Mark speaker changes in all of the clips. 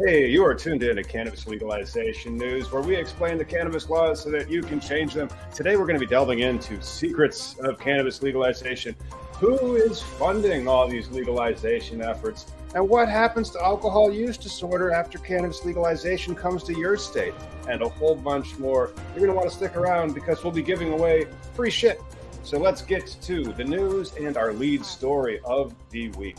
Speaker 1: Hey, you are tuned in to Cannabis Legalization News, where we explain the cannabis laws so that you can change them. Today, we're going to be delving into secrets of cannabis legalization. Who is funding all these legalization efforts? And what happens to alcohol use disorder after cannabis legalization comes to your state? And a whole bunch more. You're going to want to stick around because we'll be giving away free shit. So let's get to the news and our lead story of the week.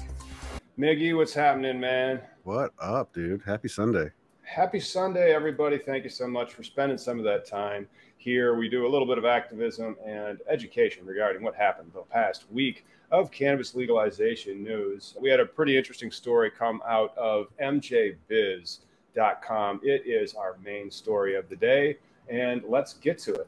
Speaker 1: Miggy, what's happening, man?
Speaker 2: What up, dude? Happy Sunday.
Speaker 1: Happy Sunday, everybody. Thank you so much for spending some of that time here. We do a little bit of activism and education regarding what happened the past week of cannabis legalization news. We had a pretty interesting story come out of MJBiz.com. It is our main story of the day, and let's get to it.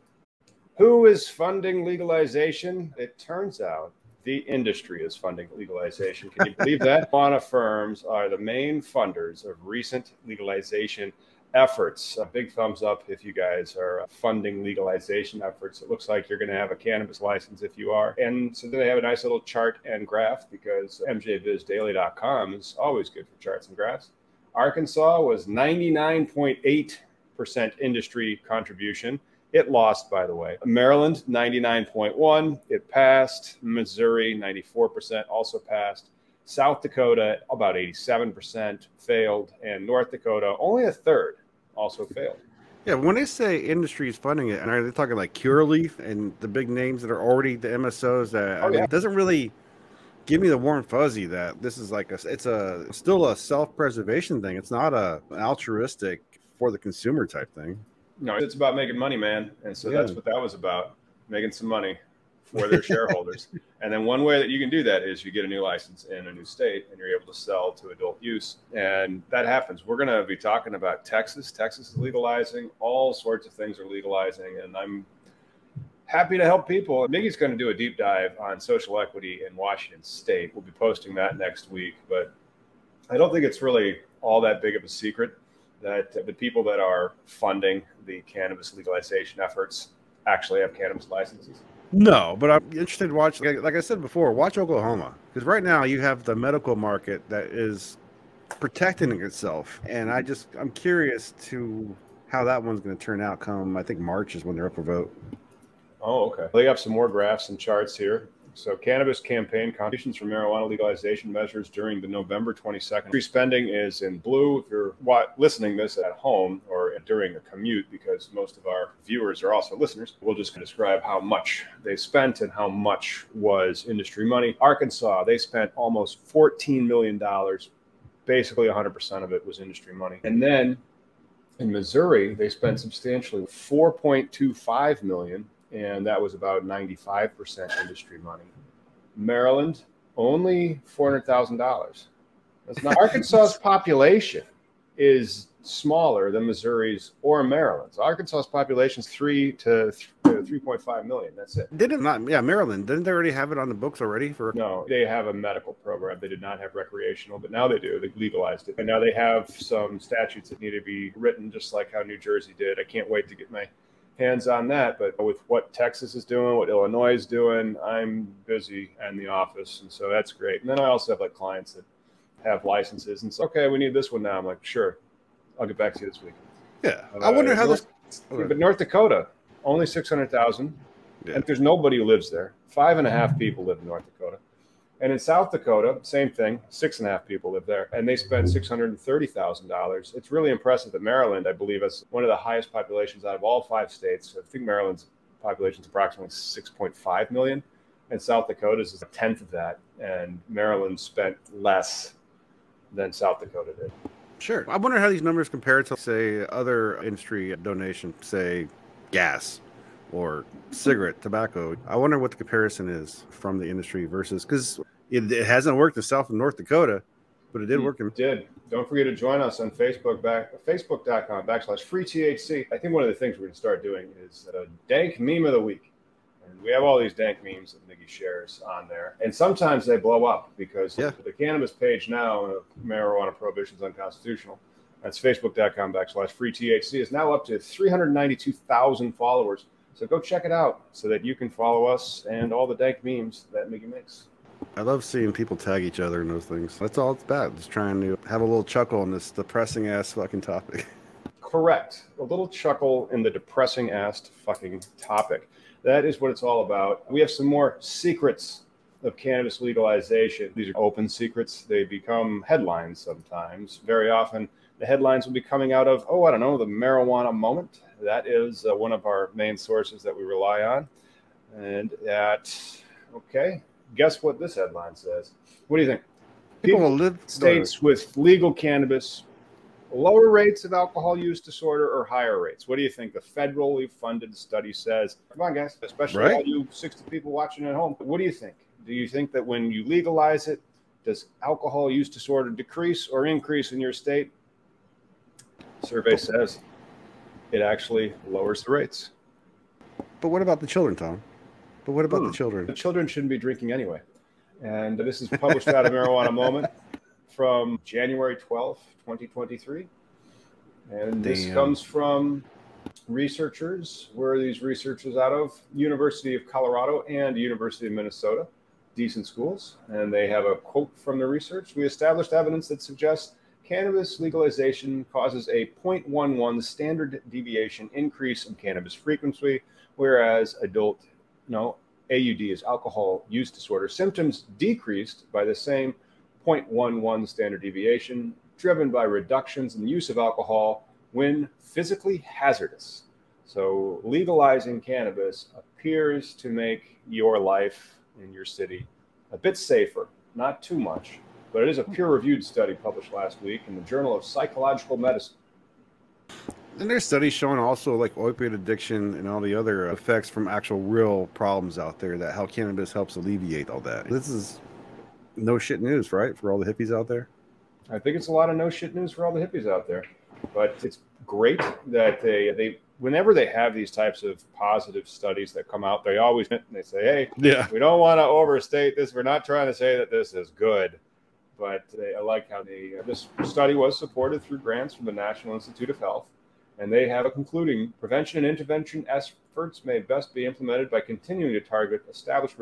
Speaker 1: Who is funding legalization? It turns out the industry is funding legalization. Can you believe that? Quanta firms are the main funders of recent legalization efforts. A big thumbs up if you guys are funding legalization efforts. It looks like you're going to have a cannabis license if you are. And so they have a nice little chart and graph because mjbizdaily.com is always good for charts and graphs. Arkansas was 99.8% industry contribution. It lost, by the way. Maryland, 99.1. It passed. Missouri, 94%, also passed. South Dakota, about 87%, failed. And North Dakota, only a third, also failed.
Speaker 2: Yeah, when they say industry is funding it, and are they talking like Curaleaf and the big names that are already the MSOs? That oh, I mean, yeah. it doesn't really give me the warm fuzzy that this is like a it's a still a self preservation thing. It's not a altruistic for the consumer type thing.
Speaker 1: No, it's about making money, man. And so yeah. that's what that was about making some money for their shareholders. and then one way that you can do that is you get a new license in a new state and you're able to sell to adult use. And that happens. We're going to be talking about Texas. Texas is legalizing, all sorts of things are legalizing. And I'm happy to help people. Miggy's going to do a deep dive on social equity in Washington state. We'll be posting that next week. But I don't think it's really all that big of a secret that the people that are funding the cannabis legalization efforts actually have cannabis licenses?
Speaker 2: No, but I'm interested to watch. Like I said before, watch Oklahoma because right now you have the medical market that is protecting itself, and I just I'm curious to how that one's going to turn out. Come I think March is when they're up for vote.
Speaker 1: Oh, okay. They have some more graphs and charts here. So, cannabis campaign contributions for marijuana legalization measures during the November 22nd. Free spending is in blue. If you're listening this at home or during a commute, because most of our viewers are also listeners, we'll just describe how much they spent and how much was industry money. Arkansas, they spent almost $14 million. Basically, 100% of it was industry money. And then in Missouri, they spent substantially 4.25 million and that was about 95% industry money. Maryland, only $400,000. That's not Arkansas's population is smaller than Missouri's or Maryland's. Arkansas's population is three to three point five million. That's it.
Speaker 2: Didn't not yeah Maryland didn't they already have it on the books already for?
Speaker 1: No, they have a medical program. They did not have recreational, but now they do. They legalized it, and now they have some statutes that need to be written, just like how New Jersey did. I can't wait to get my hands on that. But with what Texas is doing, what Illinois is doing, I'm busy in the office, and so that's great. And then I also have like clients that have licenses, and so okay, we need this one now. I'm like, sure, I'll get back to you this week.
Speaker 2: Yeah, uh, I wonder how North,
Speaker 1: this. But North Dakota, only six hundred thousand, yeah. and there's nobody who lives there. Five and a half people live in North Dakota. And in South Dakota, same thing. Six and a half people live there, and they spend six hundred and thirty thousand dollars. It's really impressive that Maryland, I believe, has one of the highest populations out of all five states. I think Maryland's population is approximately six point five million, and South Dakota's is a tenth of that. And Maryland spent less than South Dakota did.
Speaker 2: Sure. I wonder how these numbers compare to, say, other industry donations, say, gas or cigarette, tobacco. I wonder what the comparison is from the industry versus because it, it, hasn't worked in South and North Dakota, but it did hmm. work in.
Speaker 1: It did. Don't forget to join us on Facebook back facebook.com backslash free THC. I think one of the things we're going to start doing is a dank meme of the week. And we have all these dank memes that Miggy shares on there. And sometimes they blow up because yeah. the cannabis page now of marijuana prohibition is unconstitutional. That's facebook.com backslash free THC is now up to 392,000 followers. So go check it out so that you can follow us and all the dank memes that Miggy makes.
Speaker 2: I love seeing people tag each other in those things. That's all it's about. Just trying to have a little chuckle on this depressing ass fucking topic.
Speaker 1: Correct. A little chuckle in the depressing ass fucking topic. That is what it's all about. We have some more secrets of cannabis legalization. These are open secrets. They become headlines sometimes. Very often, the headlines will be coming out of, oh, I don't know, the marijuana moment. That is uh, one of our main sources that we rely on. And that, okay, guess what this headline says? What do you think?
Speaker 2: People, People live
Speaker 1: states with legal cannabis, lower rates of alcohol use disorder or higher rates. What do you think? The federally funded study says. Come on, guys, especially right? all you 60 people watching at home. What do you think? Do you think that when you legalize it, does alcohol use disorder decrease or increase in your state? survey says it actually lowers the rates.
Speaker 2: But what about the children, Tom? But what about hmm. the children?
Speaker 1: The children shouldn't be drinking anyway. And this is published out of Marijuana Moment from January 12th, 2023. And this comes from researchers. Where are these researchers out of? University of Colorado and University of Minnesota. Decent schools. And they have a quote from the research. We established evidence that suggests cannabis legalization causes a 0.11 standard deviation increase in cannabis frequency, whereas adult no, AUD is alcohol use disorder. Symptoms decreased by the same 0.11 standard deviation, driven by reductions in the use of alcohol when physically hazardous. So, legalizing cannabis appears to make your life in your city a bit safer, not too much, but it is a peer reviewed study published last week in the Journal of Psychological Medicine.
Speaker 2: And there's studies showing also like opioid addiction and all the other effects from actual real problems out there that how cannabis helps alleviate all that. This is no shit news, right? For all the hippies out there.
Speaker 1: I think it's a lot of no shit news for all the hippies out there. But it's great that they they whenever they have these types of positive studies that come out, they always they say, "Hey, yeah, we don't want to overstate this. We're not trying to say that this is good." But they, I like how they, this study was supported through grants from the National Institute of Health and they have a concluding prevention and intervention efforts may best be implemented by continuing to target established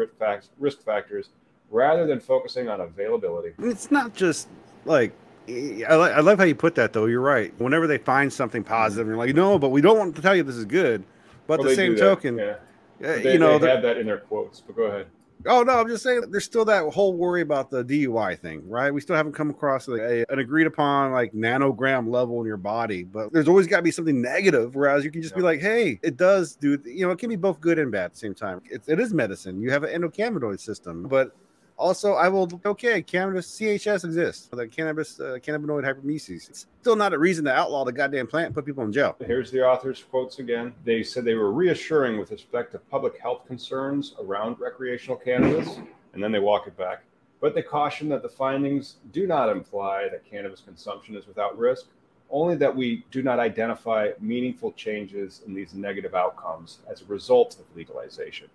Speaker 1: risk factors rather than focusing on availability.
Speaker 2: It's not just like I, I love how you put that though. You're right. Whenever they find something positive, you're like, no, but we don't want to tell you this is good. But well, the same token, yeah.
Speaker 1: Eh, they, you know, they have that in their quotes. But go ahead.
Speaker 2: Oh no, I'm just saying there's still that whole worry about the DUI thing, right? We still haven't come across like a, an agreed upon like nanogram level in your body, but there's always got to be something negative. Whereas you can just be like, hey, it does do, you know, it can be both good and bad at the same time. It, it is medicine. You have an endocannabinoid system, but also, I will okay, cannabis CHS exists, the cannabis uh, cannabinoid hyperemesis. It's still not a reason to outlaw the goddamn plant and put people in jail.
Speaker 1: Here's the author's quotes again. They said they were reassuring with respect to public health concerns around recreational cannabis, and then they walk it back. But they caution that the findings do not imply that cannabis consumption is without risk, only that we do not identify meaningful changes in these negative outcomes as a result of legalization.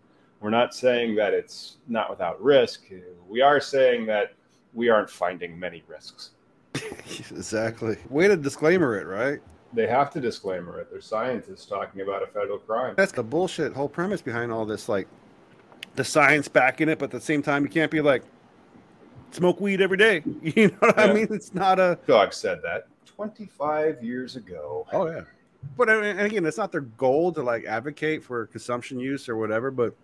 Speaker 1: We're not saying that it's not without risk. We are saying that we aren't finding many risks.
Speaker 2: exactly. Way to disclaimer it, right?
Speaker 1: They have to disclaimer it. They're scientists talking about a federal crime.
Speaker 2: That's the bullshit whole premise behind all this. Like the science backing it, but at the same time, you can't be like, smoke weed every day. You know what yeah. I mean? It's not a.
Speaker 1: Dog said that 25 years ago.
Speaker 2: Oh, yeah. But and again, it's not their goal to like advocate for consumption use or whatever, but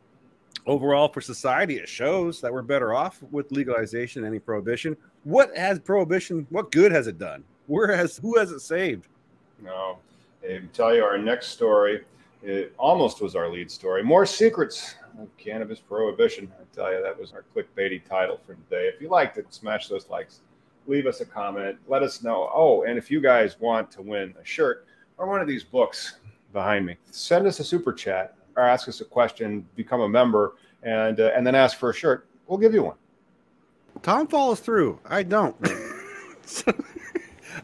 Speaker 2: overall for society it shows that we're better off with legalization than any prohibition. What has prohibition what good has it done? Where has who has it saved?
Speaker 1: No. I tell you our next story it almost was our lead story. More secrets of cannabis prohibition. I tell you that was our clickbaity title for today. If you liked it smash those likes. Leave us a comment. Let us know. Oh and if you guys want to win a shirt or one of these books behind me send us a super chat or ask us a question, become a member, and uh, and then ask for a shirt, we'll give you one.
Speaker 2: Tom follows through. I don't.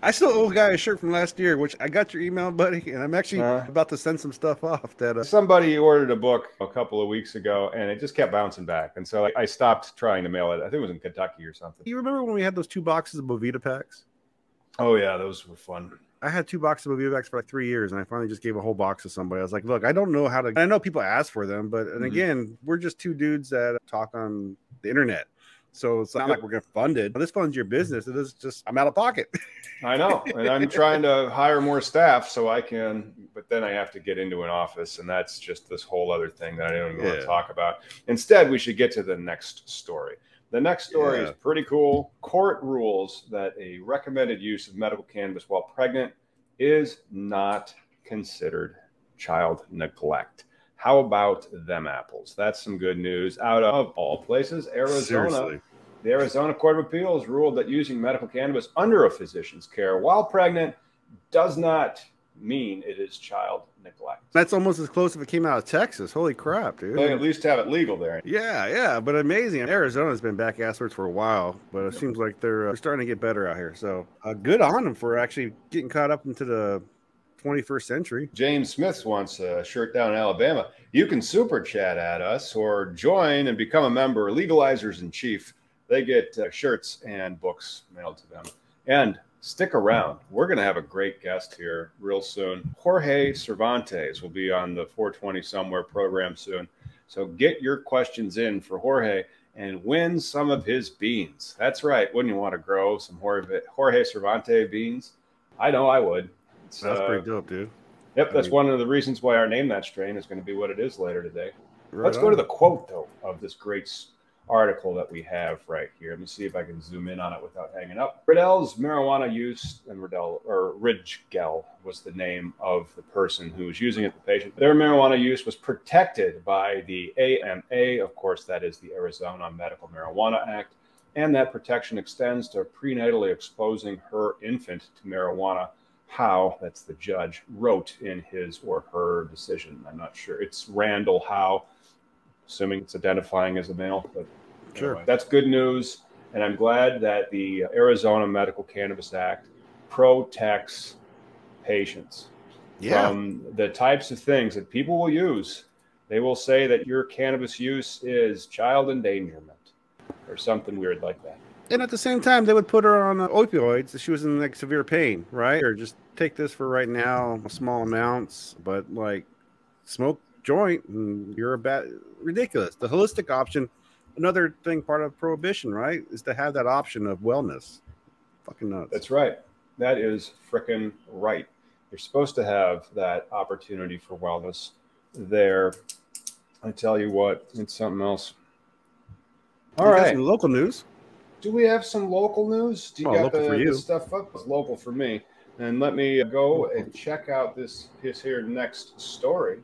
Speaker 2: I still owe a guy a shirt from last year, which I got your email, buddy, and I'm actually uh, about to send some stuff off. That uh,
Speaker 1: somebody ordered a book a couple of weeks ago, and it just kept bouncing back, and so I, I stopped trying to mail it. I think it was in Kentucky or something.
Speaker 2: You remember when we had those two boxes of Bovita packs?
Speaker 1: Oh yeah, those were fun.
Speaker 2: I had two boxes of Vivax for like three years, and I finally just gave a whole box to somebody. I was like, "Look, I don't know how to." I know people ask for them, but and mm-hmm. again, we're just two dudes that talk on the internet. So it's not like we're going to fund it. This funds your business. It is just I'm out of pocket.
Speaker 1: I know, and I'm trying to hire more staff so I can, but then I have to get into an office, and that's just this whole other thing that I don't even yeah. want to talk about. Instead, we should get to the next story. The next story yeah. is pretty cool. Court rules that a recommended use of medical cannabis while pregnant is not considered child neglect. How about them apples? That's some good news out of all places, Arizona. Seriously. The Arizona Court of Appeals ruled that using medical cannabis under a physician's care while pregnant does not mean it is child neglect.
Speaker 2: That's almost as close if it came out of Texas. Holy crap, dude.
Speaker 1: They at least have it legal there.
Speaker 2: Yeah, yeah, but amazing. Arizona's been back asswards for a while, but it seems like they're, uh, starting to get better out here. So uh, good on them for actually getting caught up into the 21st century.
Speaker 1: James Smith wants a shirt down in Alabama. You can super chat at us or join and become a member. Legalizers in Chief. They get uh, shirts and books mailed to them. And stick around. We're going to have a great guest here real soon. Jorge Cervantes will be on the 420 Somewhere program soon. So get your questions in for Jorge and win some of his beans. That's right. Wouldn't you want to grow some Jorge, Jorge Cervantes beans? I know I would.
Speaker 2: It's, that's uh, pretty dope, dude.
Speaker 1: Yep, that's I mean, one of the reasons why our name that strain is going to be what it is later today. Right Let's on. go to the quote though of this great article that we have right here. Let me see if I can zoom in on it without hanging up. Riddell's marijuana use, and Riddell or Ridgell was the name of the person who was using it, the patient. Their marijuana use was protected by the AMA. Of course, that is the Arizona Medical Marijuana Act. And that protection extends to prenatally exposing her infant to marijuana. Howe, that's the judge, wrote in his or her decision. I'm not sure. It's Randall Howe assuming it's identifying as a male. But
Speaker 2: sure, anyway,
Speaker 1: that's good news, and I'm glad that the Arizona Medical Cannabis Act protects patients yeah. from the types of things that people will use. They will say that your cannabis use is child endangerment or something weird like that.
Speaker 2: And at the same time, they would put her on uh, opioids. She was in like severe pain, right? Or just take this for right now, small amounts, but like smoke joint and you're a bad ridiculous. The holistic option, another thing part of prohibition, right, is to have that option of wellness. Fucking nuts.
Speaker 1: That's right. That is freaking right. You're supposed to have that opportunity for wellness there. I tell you what, it's something else.
Speaker 2: All right, local news.
Speaker 1: Do we have some local news? Do you oh, got the, the, stuff up? It's local for me. And let me go and check out this this here next story.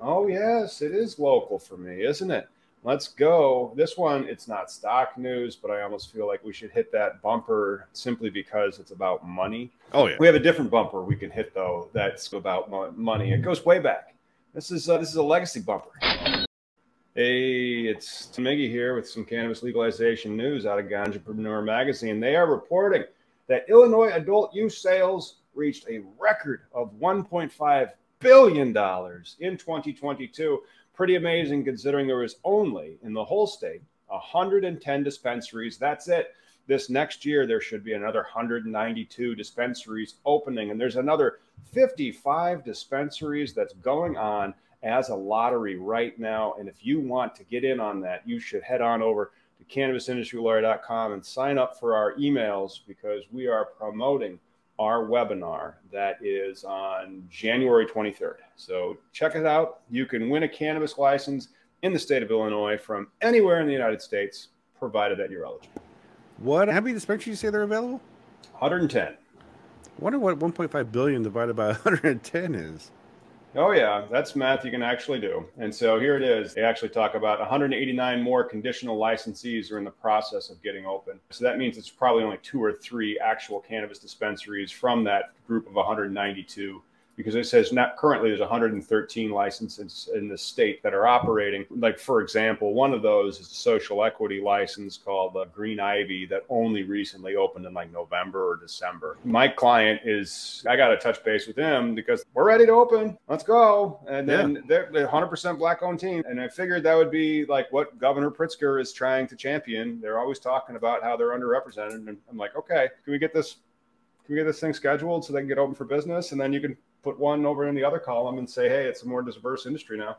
Speaker 1: Oh, yes, it is local for me, isn't it? Let's go. This one, it's not stock news, but I almost feel like we should hit that bumper simply because it's about money.
Speaker 2: Oh, yeah.
Speaker 1: We have a different bumper we can hit, though, that's about money. It goes way back. This is uh, this is a legacy bumper. Hey, it's Tim Miggy here with some cannabis legalization news out of Ganjapreneur magazine. They are reporting that Illinois adult use sales reached a record of 1.5 billion dollars in 2022. Pretty amazing considering there was only in the whole state 110 dispensaries. That's it. This next year, there should be another 192 dispensaries opening, and there's another 55 dispensaries that's going on as a lottery right now. And if you want to get in on that, you should head on over to cannabisindustrylawyer.com and sign up for our emails because we are promoting our webinar that is on January 23rd. So check it out. You can win a cannabis license in the state of Illinois from anywhere in the United States, provided that you're eligible.
Speaker 2: What? How many dispensaries do you say they're available?
Speaker 1: 110. I
Speaker 2: wonder what 1.5 billion divided by 110 is.
Speaker 1: Oh, yeah, that's math you can actually do. And so here it is. They actually talk about 189 more conditional licensees are in the process of getting open. So that means it's probably only two or three actual cannabis dispensaries from that group of 192 because it says not currently there's 113 licenses in the state that are operating. Like for example, one of those is a social equity license called the Green Ivy that only recently opened in like November or December. My client is I got to touch base with him because we're ready to open. Let's go. And then yeah. they're, they're 100% black owned team, and I figured that would be like what Governor Pritzker is trying to champion. They're always talking about how they're underrepresented, and I'm like, okay, can we get this? We get this thing scheduled so they can get open for business, and then you can put one over in the other column and say, hey, it's a more diverse industry now.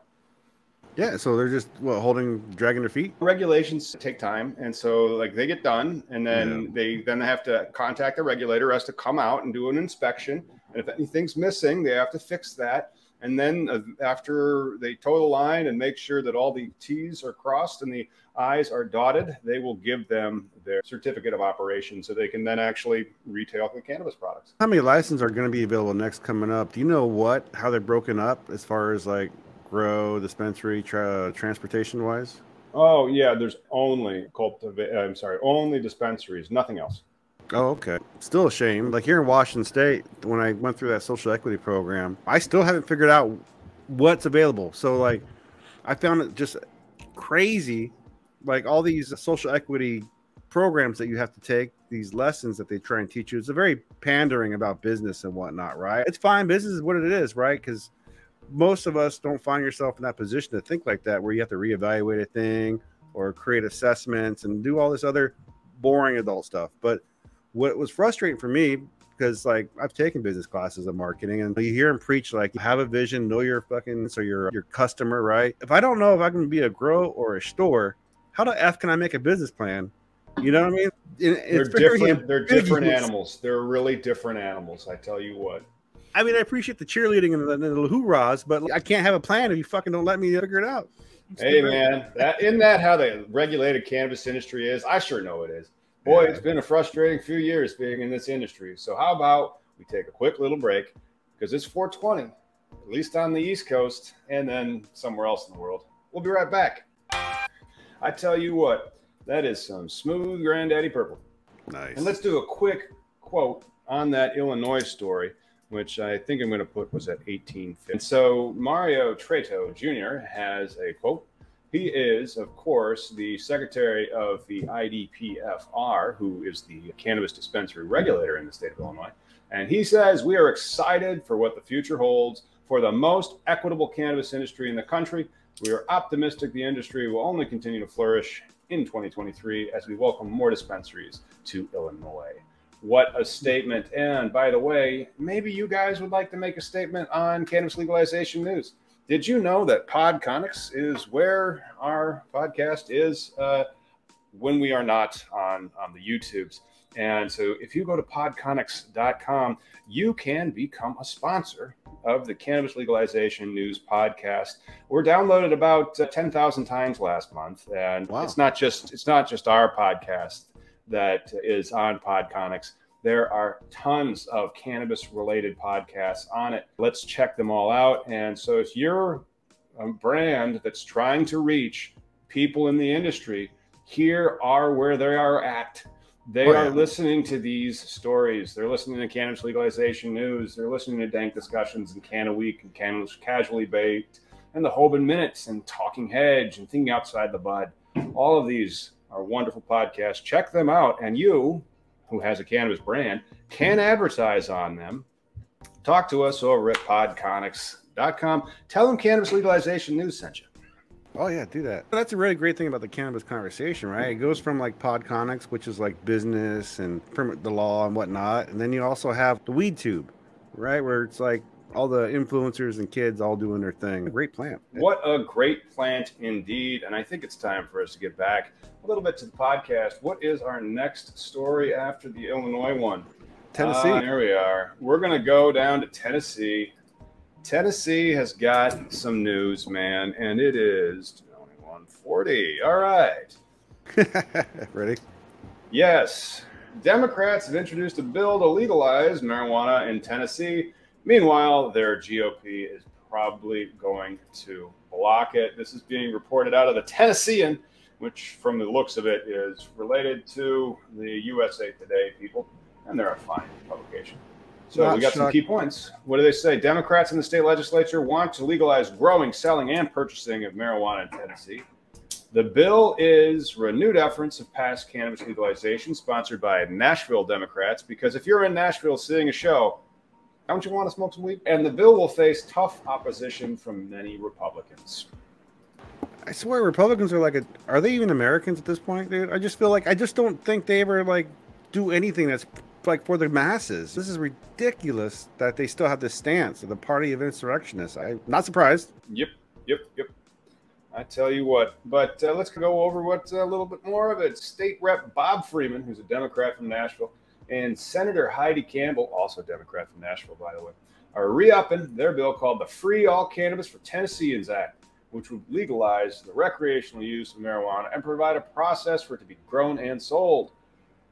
Speaker 2: Yeah, so they're just what holding, dragging their feet.
Speaker 1: Regulations take time, and so like they get done, and then yeah. they then they have to contact the regulator has to come out and do an inspection, and if anything's missing, they have to fix that. And then uh, after they toe the line and make sure that all the T's are crossed and the I's are dotted, they will give them their certificate of operation so they can then actually retail the cannabis products.
Speaker 2: How many licenses are going to be available next coming up? Do you know what, how they're broken up as far as like grow, dispensary, tra- transportation wise?
Speaker 1: Oh, yeah, there's only cultivate, I'm sorry, only dispensaries, nothing else.
Speaker 2: Oh, okay. Still a shame. Like here in Washington State, when I went through that social equity program, I still haven't figured out what's available. So, like, I found it just crazy. Like all these social equity programs that you have to take, these lessons that they try and teach you, it's a very pandering about business and whatnot, right? It's fine. Business is what it is, right? Because most of us don't find yourself in that position to think like that, where you have to reevaluate a thing or create assessments and do all this other boring adult stuff. But what was frustrating for me because like I've taken business classes of marketing and you hear him preach like have a vision, know your fucking so your your customer, right? If I don't know if I can be a grow or a store, how the f can I make a business plan? You know what I mean?
Speaker 1: It's they're different. They're different animals. They're really different animals. I tell you what.
Speaker 2: I mean, I appreciate the cheerleading and the, and the hoorahs, but I can't have a plan if you fucking don't let me figure it out.
Speaker 1: hey man, that isn't that how the regulated cannabis industry is? I sure know it is. Boy, it's been a frustrating few years being in this industry. So how about we take a quick little break because it's 420, at least on the East Coast, and then somewhere else in the world. We'll be right back. I tell you what, that is some smooth granddaddy purple.
Speaker 2: Nice.
Speaker 1: And let's do a quick quote on that Illinois story, which I think I'm going to put was at 1850. And so Mario Treto Jr. has a quote he is, of course, the secretary of the IDFPR, who is the cannabis dispensary regulator in the state of Illinois. And he says, We are excited for what the future holds for the most equitable cannabis industry in the country. We are optimistic the industry will only continue to flourish in 2023 as we welcome more dispensaries to Illinois. What a statement. And by the way, maybe you guys would like to make a statement on cannabis legalization news. Did you know that Podconics is where our podcast is uh, when we are not on, on the YouTubes? And so if you go to podconics.com, you can become a sponsor of the Cannabis Legalization News podcast. We're downloaded about uh, 10,000 times last month. And wow. it's not just it's not just our podcast that is on Podconics. There are tons of cannabis related podcasts on it. Let's check them all out. And so, if you're a um, brand that's trying to reach people in the industry, here are where they are at. They oh, are listening to these stories. They're listening to cannabis legalization news. They're listening to dank discussions and Can a Week and Cannabis Casually Baked and the Hoban Minutes and Talking Hedge and Thinking Outside the Bud. All of these are wonderful podcasts. Check them out. And you, who has a cannabis brand can advertise on them. Talk to us over at podconics.com. Tell them Cannabis Legalization News sent you.
Speaker 2: Oh yeah, do that. That's a really great thing about the cannabis conversation, right? It goes from like Podconics, which is like business and the law and whatnot, and then you also have the Weed Tube, right, where it's like all the influencers and kids all doing their thing. Great plant.
Speaker 1: What a great plant indeed. And I think it's time for us to get back a little bit to the podcast. What is our next story after the Illinois one?
Speaker 2: Tennessee.
Speaker 1: Uh, there we are. We're going to go down to Tennessee. Tennessee has got some news, man, and it is 2140. All right.
Speaker 2: Ready?
Speaker 1: Yes. Democrats have introduced a bill to legalize marijuana in Tennessee. Meanwhile, their GOP is probably going to block it. This is being reported out of the Tennessean, which, from the looks of it, is related to the USA Today people, and they're a fine publication. So Not we got shocked. some key points. What do they say? Democrats in the state legislature want to legalize growing, selling, and purchasing of marijuana in Tennessee. The bill is renewed efforts of past cannabis legalization, sponsored by Nashville Democrats. Because if you're in Nashville seeing a show, don't you want to smoke some weed? And the bill will face tough opposition from many Republicans.
Speaker 2: I swear, Republicans are like, a, are they even Americans at this point, dude? I just feel like I just don't think they ever like do anything that's like for the masses. This is ridiculous that they still have this stance of the party of insurrectionists. I'm not surprised.
Speaker 1: Yep, yep, yep. I tell you what. But uh, let's go over what's a little bit more of it. State Rep Bob Freeman, who's a Democrat from Nashville, and Senator Heidi Campbell, also a Democrat from Nashville, by the way, are re-upping their bill called the Free All Cannabis for Tennesseans Act, which would legalize the recreational use of marijuana and provide a process for it to be grown and sold.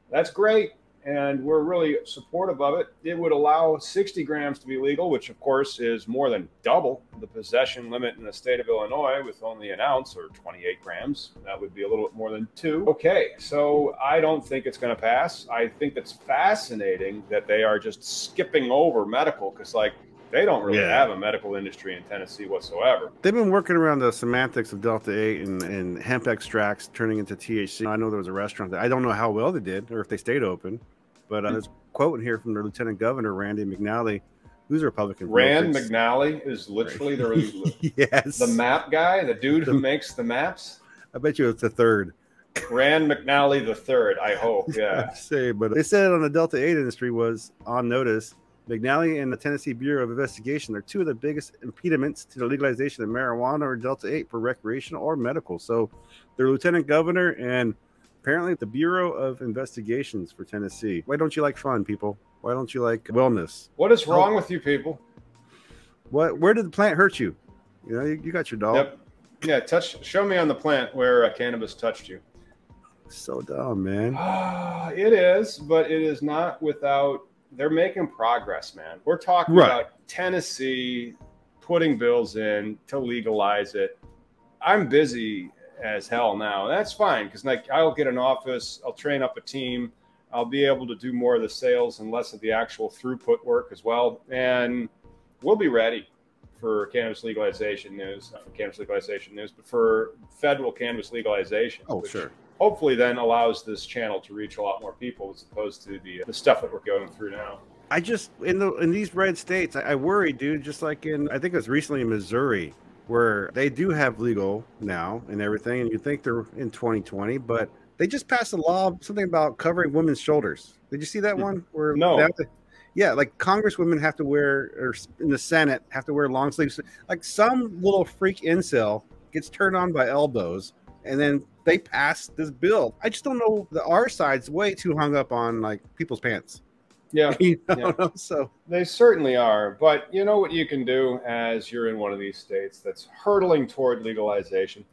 Speaker 1: That's great and we're really supportive of it. It would allow 60 grams to be legal, which of course is more than double the possession limit in the state of Illinois with only an ounce or 28 grams. That would be a little bit more than two. Okay, so I don't think it's going to pass. I think it's fascinating that they are just skipping over medical because, like, they don't really yeah. have a medical industry in Tennessee whatsoever.
Speaker 2: They've been working around the semantics of Delta 8 and, and hemp extracts turning into THC. I know there was a restaurant that I don't know how well they did or if they stayed open, but uh, there's a quote in here from the Lieutenant Governor, Randy McNally, who's a Republican.
Speaker 1: Rand McNally is literally the, yes. the map guy, the dude who makes the maps.
Speaker 2: I bet you it's the third.
Speaker 1: Rand McNally the third, I hope. Yeah.
Speaker 2: I say, but they said on the Delta 8 industry was on notice McNally and the Tennessee Bureau of Investigation are two of the biggest impediments to the legalization of marijuana or Delta 8 for recreational or medical. So, their lieutenant governor and apparently the Bureau of Investigations for Tennessee. Why don't you like fun, people? Why don't you like wellness?
Speaker 1: What is wrong with you people?
Speaker 2: What? Where did the plant hurt you? You know, you, you got your dog. Yep.
Speaker 1: Yeah, touch. Show me on the plant where uh, cannabis touched you.
Speaker 2: So dumb, man.
Speaker 1: it is, but it is not without they're making progress, man. We're talking right. about Tennessee putting bills in to legalize it. I'm busy as hell now. That's fine because like I'll get an office, I'll train up a team, I'll be able to do more of the sales and less of the actual throughput work as well, and we'll be ready for cannabis legalization news, not for cannabis legalization news, but for federal cannabis legalization.
Speaker 2: Oh, sure
Speaker 1: hopefully then allows this channel to reach a lot more people as opposed to the the stuff that we're going through now.
Speaker 2: I just in the in these red states, I, I worry, dude. Just like in, I think it was recently in Missouri, where they do have legal now and everything, and you think they're in 2020, but they just passed a law, something about covering women's shoulders. Did you see that hmm. one?
Speaker 1: Where no.
Speaker 2: To, yeah, like congresswomen have to wear, or in the Senate have to wear long sleeves. Like some little freak incel gets turned on by elbows, and then they pass this bill. I just don't know. The our side's way too hung up on like people's pants.
Speaker 1: Yeah, you know? yeah. so they certainly are. But you know what you can do as you're in one of these states that's hurtling toward legalization.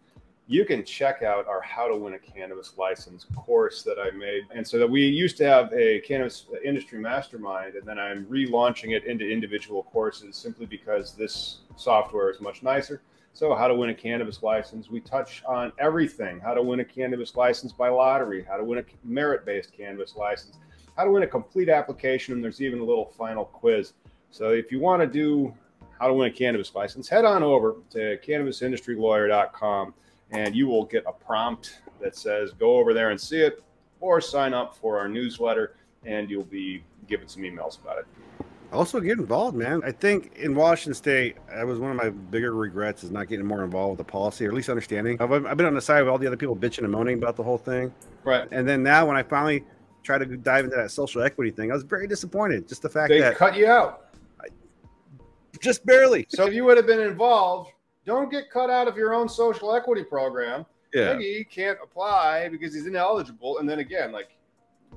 Speaker 1: You can check out our How to Win a Cannabis License course that I made. And so that we used to have a cannabis industry mastermind, and then I'm relaunching it into individual courses simply because this software is much nicer so, how to win a cannabis license. We touch on everything how to win a cannabis license by lottery, how to win a merit based cannabis license, how to win a complete application, and there's even a little final quiz. So, if you want to do how to win a cannabis license, head on over to cannabisindustrylawyer.com and you will get a prompt that says go over there and see it or sign up for our newsletter and you'll be given some emails about it
Speaker 2: also get involved, man. I think in Washington State, that was one of my bigger regrets is not getting more involved with the policy, or at least understanding. I've, I've been on the side of all the other people bitching and moaning about the whole thing.
Speaker 1: Right.
Speaker 2: And then now, when I finally tried to dive into that social equity thing, I was very disappointed. Just the fact
Speaker 1: they
Speaker 2: that
Speaker 1: cut you out. I,
Speaker 2: just barely.
Speaker 1: So if you would have been involved, don't get cut out of your own social equity program.
Speaker 2: Yeah.
Speaker 1: Maybe he can't apply because he's ineligible. And then again, like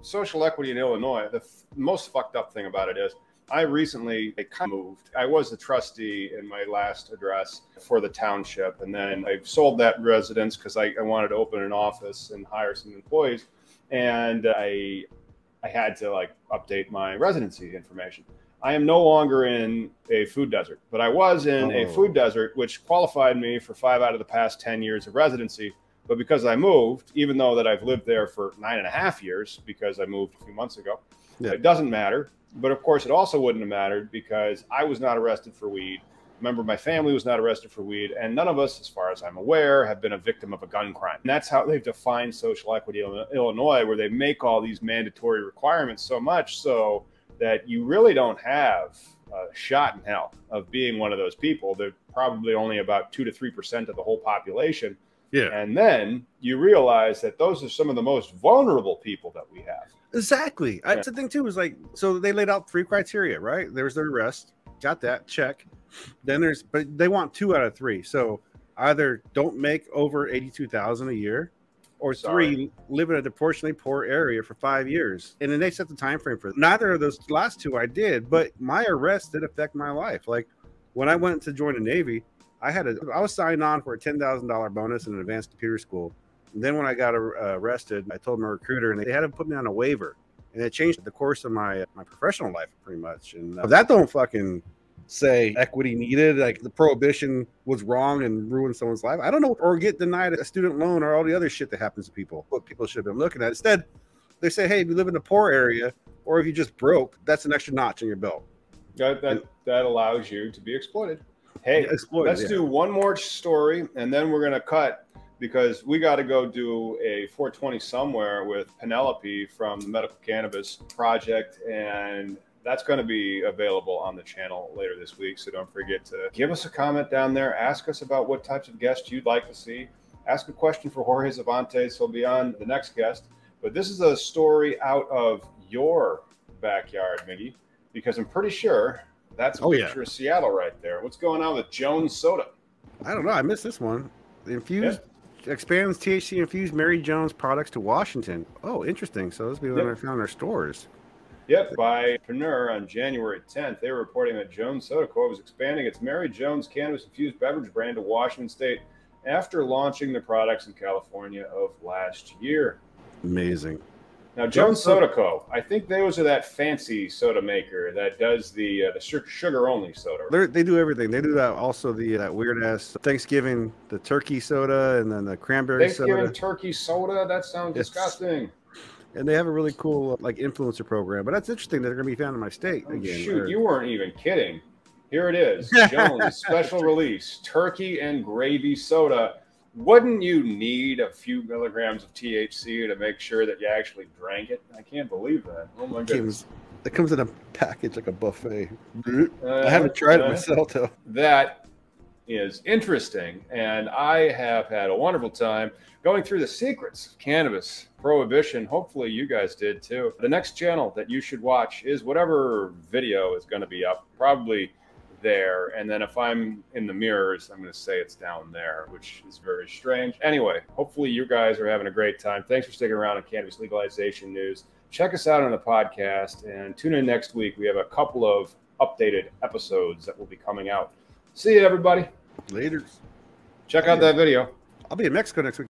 Speaker 1: social equity in Illinois, the f- most fucked up thing about it is I recently kind of moved. I was a trustee in my last address for the township, and then I sold that residence because I, I, wanted to open an office and hire some employees, and I I had to like update my residency information. I am no longer in a food desert, but I was in oh. a food desert, which qualified me for five out of the past ten years of residency. But because I moved, even though that I've lived there for nine and a half years because I moved a few months ago, yeah. it doesn't matter but of course, it also wouldn't have mattered because I was not arrested for weed. Remember, my family was not arrested for weed, and none of us, as far as I'm aware, have been a victim of a gun crime. And that's how they've defined social equity in Illinois, where they make all these mandatory requirements so much so that you really don't have a shot in hell of being one of those people. They're probably only about two to three percent of the whole population.
Speaker 2: Yeah.
Speaker 1: And then you realize that those are some of the most vulnerable people that we have.
Speaker 2: Exactly. Yeah. That's the thing too. Is like so they laid out three criteria, right? There's the arrest, got that check. Then there's but they want two out of three. So either don't make over eighty-two thousand a year, or
Speaker 1: Sorry.
Speaker 2: three live in a disproportionately poor area for five years. And then they set the time frame for it. neither of those last two I did, but my arrest did affect my life. Like when I went to join the Navy, I had a I was signed on for a ten thousand dollar bonus in an advanced computer school. And then when I got uh, arrested, I told my recruiter, and they had to put me on a waiver, and it changed the course of my my professional life pretty much. And uh, that don't fucking say equity needed, like the prohibition was wrong and ruined someone's life. I don't know, or get denied a student loan or all the other shit that happens to people. What people should have been looking at instead. They say, hey, if you live in a poor area, or if you just broke, that's an extra notch in your belt.
Speaker 1: That that, that allows you to be exploited. Hey,
Speaker 2: Exploited,
Speaker 1: let's
Speaker 2: yeah.
Speaker 1: do one more story, and then we're gonna cut because we got to go do a 420 somewhere with Penelope from the Medical Cannabis Project, and that's going to be available on the channel later this week. So don't forget to give us a comment down there. Ask us about what types of guests you'd like to see. Ask a question for Jorge Cervantes. He'll be on the next guest. But this is a story out of your backyard, Miggy, because I'm pretty sure that's a
Speaker 2: Oh, yeah.
Speaker 1: picture of Seattle right there. What's going on with Jones Soda?
Speaker 2: I don't know. I missed this one. The infused expands THC infused Mary Jones products to Washington. Oh, interesting. So those when I found their stores.
Speaker 1: Yep, by Preneur on January 10th, they were reporting that Jones Soda Co. was expanding its Mary Jones cannabis infused beverage brand to Washington State after launching the products in California of last year.
Speaker 2: Amazing.
Speaker 1: Now,
Speaker 2: Jones
Speaker 1: Jones
Speaker 2: Soda- uh,
Speaker 1: Soda Co. I think those are that fancy soda maker that does the uh, the sugar only soda.
Speaker 2: They're, they do everything. They do that. Also, the uh, that weird ass Thanksgiving, the turkey soda, and then the cranberry
Speaker 1: Thanksgiving
Speaker 2: soda.
Speaker 1: turkey soda. That sounds
Speaker 2: It's-
Speaker 1: disgusting.
Speaker 2: And they have a really cool uh, like influencer program. But that's interesting that they're going to be found in my state
Speaker 1: Oh,
Speaker 2: again.
Speaker 1: shoot,
Speaker 2: Or-
Speaker 1: you weren't even kidding. Here it is Jones special release turkey and gravy soda. Wouldn't you need a few milligrams of THC to make sure that you actually drank it? I can't believe that. Oh my
Speaker 2: it
Speaker 1: goodness.
Speaker 2: it comes in a package like a buffet.
Speaker 1: Uh,
Speaker 2: I haven't tried it
Speaker 1: uh,
Speaker 2: myself though.
Speaker 1: That is interesting. And I have had a wonderful time going through the secrets of cannabis prohibition. Hopefully, you guys did too. The next channel that you should watch is whatever video is going to be up, probably there. And then if I'm in the mirrors, I'm going to say it's down there, which is very strange. Anyway, hopefully, you guys are having a great time. Thanks for sticking around on cannabis legalization news. Check us out on the podcast and tune in next week. We have a couple of updated episodes that will be coming out. See you, everybody.
Speaker 2: Later.
Speaker 1: Check out that video.
Speaker 2: I'll be in Mexico next week.